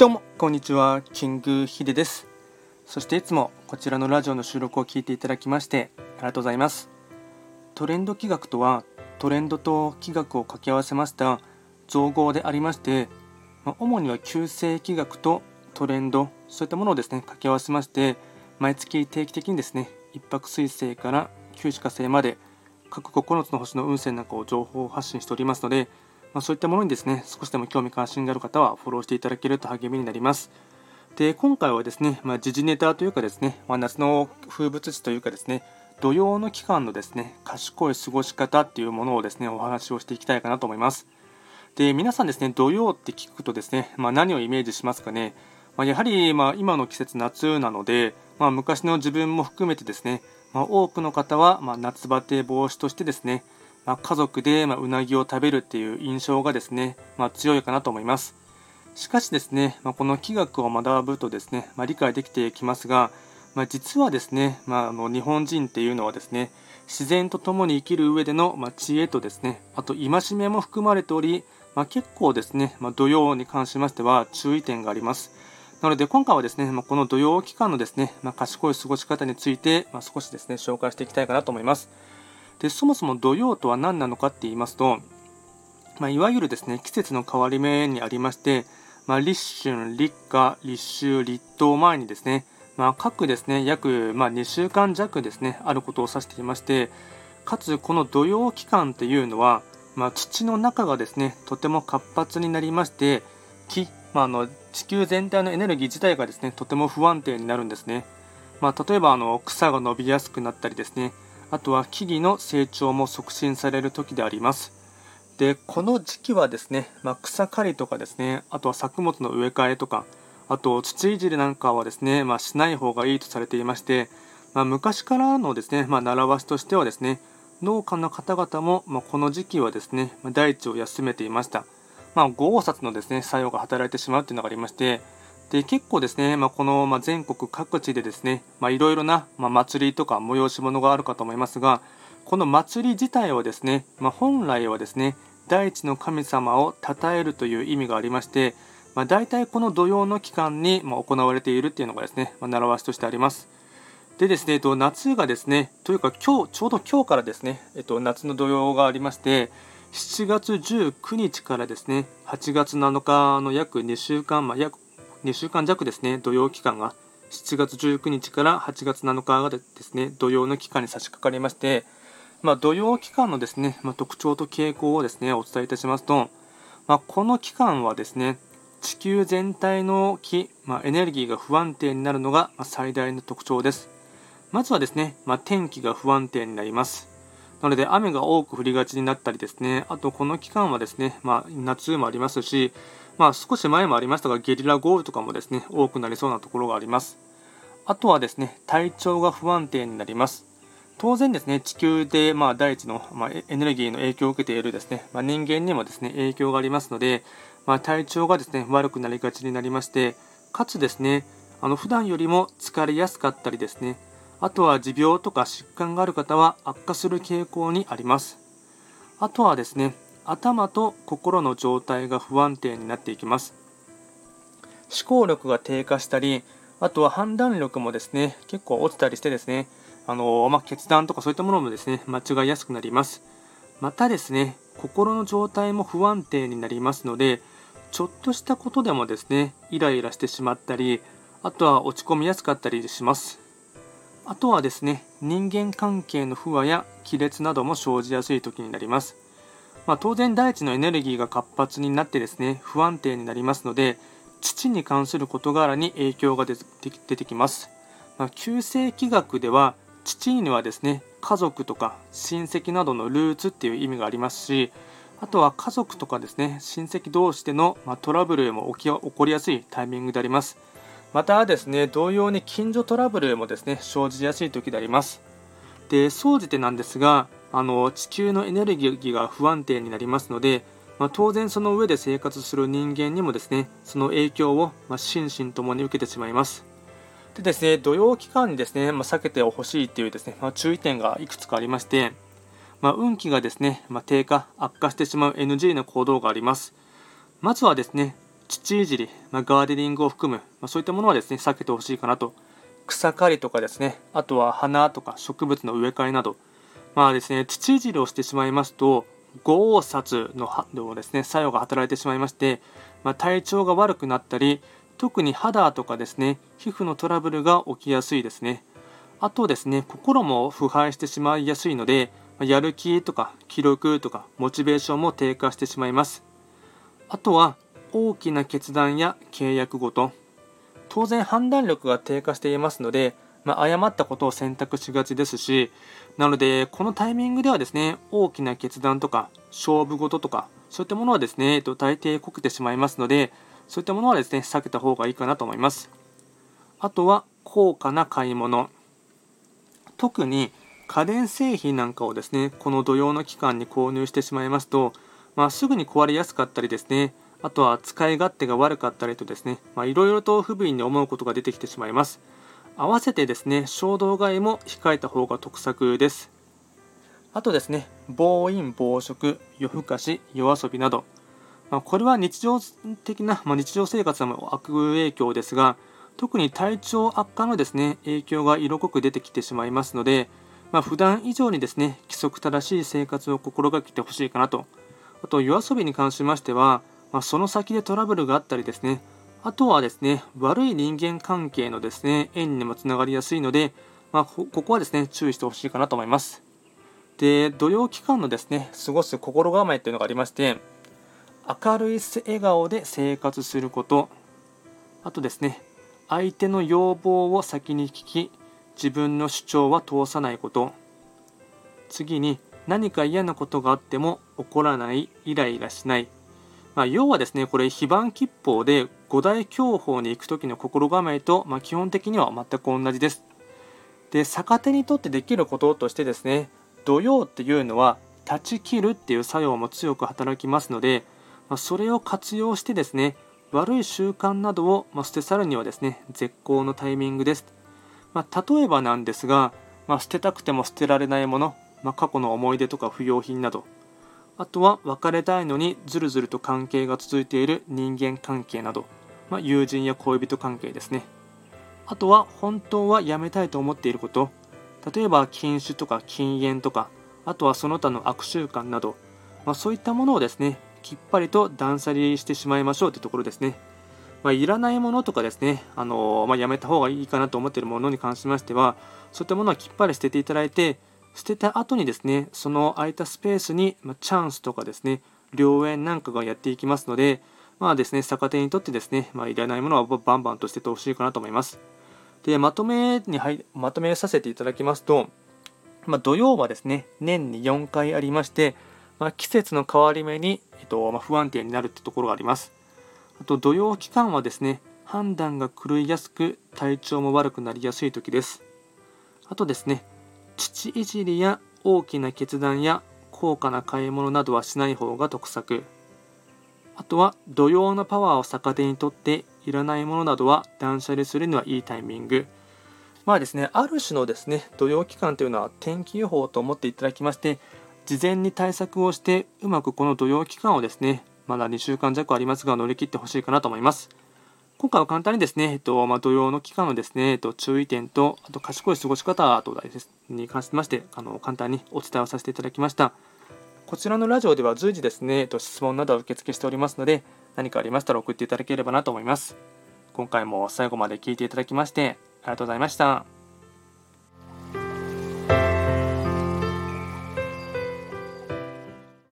どうもこんにちは。キングヒデです。そしていつもこちらのラジオの収録を聞いていただきましてありがとうございます。トレンド企画とはトレンドと企画を掛け合わせました造語でありましてま主には旧世気学とトレンドそういったものをですね掛け合わせまして毎月定期的にですね一泊水星から九死火星まで各9つの星の運勢なんかを情報発信しておりますのでまあ、そういったものにですね少しでも興味関心がある方はフォローしていただけると励みになります。で今回はですね、まあ、時事ネタというかですね、まあ、夏の風物詩というかですね土曜の期間のですね賢い過ごし方っていうものをですねお話をしていきたいかなと思います。で皆さんですね土曜って聞くとですね、まあ、何をイメージしますかね、まあ、やはりま今の季節夏なので、まあ、昔の自分も含めてですね、ま多くの方はま夏バテ防止としてですねまあ、家族で、まうなぎを食べるっていう印象がですね、まあ、強いかなと思います。しかしですね、まあ、この気学を学ぶとですね、ま理解できてきますが、ま実はですね、まあ、の日本人っていうのはですね、自然と共に生きる上での、ま知恵とですね、あと戒めも含まれており、ま結構ですね、ま土曜に関しましては注意点があります。なので今回はですね、まこの土曜期間のですね、ま賢い過ごし方について、ま少しですね、紹介していきたいかなと思います。でそもそも土曜とは何なのかって言いますと、まあ、いわゆるですね季節の変わり目にありまして、まあ、立春、立夏、立秋、立冬前にですね、まあ、各ですね約、ま2週間弱ですねあることを指していましてかつこの土曜期間というのは、まあ、土の中がですねとても活発になりまして木、まあ、の地球全体のエネルギー自体がですねとても不安定になるんですね、まあ、例えばあの草が伸びやすくなったりですねあとは木々の成長も促進される時であります。で、この時期はですね、まあ、草刈りとかですね、あとは作物の植え替えとか、あと土いじりなんかはですね、まあ、しない方がいいとされていまして、まあ、昔からのですね、まあ、習わしとしてはですね、農家の方々も、まこの時期はですね、ま大地を休めていました。まあ、豪殺のですね、作用が働いてしまうというのがありまして、で結構ですね、まあ、この、ま全国各地でですね、いろいろな、ま祭りとか催し物があるかと思いますが、この祭り自体はですね、まあ、本来はですね、大地の神様を称えるという意味がありまして、まあ、大体この土曜の期間に、ま行われているっていうのがですね、ま習わしとしてあります。でですね、えっと、夏がですね、というか今日、ちょうど今日からですね、えっと、夏の土曜がありまして、7月19日からですね、8月7日の約2週間、まあ、約2週間弱ですね、土曜期間が7月19日から8月7日がですね、土曜の期間に差し掛かりまして、まあ、土曜期間のですね、まあ、特徴と傾向をですね、お伝えいたしますと、まあ、この期間はですね、地球全体の気、まあ、エネルギーが不安定になるのが最大の特徴です。まずはですね、まあ、天気が不安定になります。なので雨が多く降りがちになったりですね、あとこの期間はですね、まあ、夏もありますし、まあ、少し前もありましたが、ゲリラ豪雨とかもですね、多くなりそうなところがあります。あとはですね、体調が不安定になります。当然ですね、地球で、まあ、大地の、まあ、エネルギーの影響を受けているですね、まあ、人間にもですね、影響がありますので、まあ、体調がですね、悪くなりがちになりまして、かつですね、あの普段よりも疲れやすかったりですね、あとは持病とか疾患がある方は悪化する傾向にあります。あとはですね、頭と心の状態が不安定になっていきます。思考力が低下したりあとは判断力もですね結構落ちたりしてですねあの、まあ、決断とかそういったものもですね間違いやすくなります。またですね心の状態も不安定になりますのでちょっとしたことでもですねイライラしてしまったりあとは落ち込みやすかったりします。あとはですね人間関係の不和や亀裂なども生じやすい時になります。まあ、当然大地のエネルギーが活発になってですね不安定になりますので土に関する事柄に影響が出てきます、まあ、旧世紀学では土にはですね家族とか親戚などのルーツっていう意味がありますしあとは家族とかですね親戚同士での、まトラブルも起き起こりやすいタイミングであります。またですね同様に近所トラブルもですね生じやすい時であります。で総じてなんですがあの地球のエネルギーが不安定になりますので、まあ、当然その上で生活する人間にもですねその影響を、ま、心身ともに受けてしまいます。でですね土曜期間にですね、まあ、避けてほしいというですね、ま注意点がいくつかありまして、ま運気がですね、ま低下悪化してしまう NG の行動があります。まずはですね土いじり、ま、ガーデニングを含む、ま、そういったものはですね避けてほしいかなと。草刈りとかですねあとは花とか植物の植え替えなどまあですね土いじりをしてしまいますと豪殺ののですね作用が働いてしまいまして、まあ、体調が悪くなったり特に肌とかですね皮膚のトラブルが起きやすいですね。あとですね心も腐敗してしまいやすいのでやる気とか記録とかモチベーションも低下してしまいます。あとは大きな決断や契約ごと。当然判断力が低下していますので、まあ、誤ったことを選択しがちですしなのでこのタイミングではですね大きな決断とか勝負事とかそういったものはですね、えっと、大抵こけてしまいますのでそういったものはですね避けた方がいいかなと思います。あとは高価な買い物。特に家電製品なんかをですねこの土曜の期間に購入してしまいますと、まあ、すぐに壊れやすかったりですねあとは使い勝手が悪かったりとですねいろいろと不便に思うことが出てきてしまいます。合わせてですね衝動買いも控えた方が得策です。あとですね暴飲暴食夜更かし夜遊びなど、まあ、これは日常的な、まあ、日常生活の悪影響ですが特に体調悪化のですね影響が色濃く出てきてしまいますので、まあ、普段以上にですね規則正しい生活を心がけてほしいかなと。あと夜遊びに関しましてはまあ、その先でトラブルがあったりですね、あとはですね、悪い人間関係のですね、縁にもつながりやすいので、まあ、ここはですね、注意してほしいかなと思います。で、土曜期間のですね、過ごす心構えっていうのがありまして、明るい笑顔で生活すること、あとですね、相手の要望を先に聞き、自分の主張は通さないこと、次に何か嫌なことがあっても怒らない、イライラしない、まあ、要はですね、これ、非番吉報で五大教法に行く時の心構えと、まあ、基本的には全く同じです。で、逆手にとってできることとしてですね、土曜っていうのは、断ち切るっていう作用も強く働きますので、まあ、それを活用してですね、悪い習慣などを、まあ捨て去るにはですね、絶好のタイミングです。まあ、例えばなんですが、まあ捨てたくても捨てられないもの、ま過去の思い出とか不要品など、あとは別れたいのにずるずると関係が続いている人間関係など、まあ、友人や恋人関係ですね。あとは本当はやめたいと思っていること。例えば禁酒とか禁煙とかあとはその他の悪習慣など、まあ、そういったものをですねきっぱりと断捨離してしまいましょうというところですね、まあ、いらないものとかですね、あのまあ、やめた方がいいかなと思っているものに関しましてはそういったものはきっぱり捨てていただいて捨てた後にですねその空いたスペースに、まチャンスとかですね良縁なんかがやっていきますのでまあですね逆手にとってですね、まあ、いらないものはバンバンと捨ててほしいかなと思います。でまとめに入まとめさせていただきますと、まあ、土曜はですね年に4回ありまして、まあ、季節の変わり目に、えっとまあ、不安定になるってところがあります。あと土曜期間はですね判断が狂いやすく体調も悪くなりやすい時です。あとですね父いじりや大きな決断や高価な買い物などはしない方が得策。あとは土曜のパワーを逆手にとっていらないものなどは断捨離するにはいいタイミング。まあですねある種のですね土曜期間というのは天気予報と思っていただきまして事前に対策をしてうまくこの土曜期間をですねまだ2週間弱ありますが乗り切ってほしいかなと思います。今回は簡単にですね、えっとまあ、土曜の期間のですね、えっと、注意点と、あと賢い過ごし方とに関しまして、あの簡単にお伝えをさせていただきました。こちらのラジオでは随時ですね、えっと、質問などを受付しておりますので、何かありましたら送っていただければなと思います。今回も最後まで聞いていただきまして、ありがとうございました。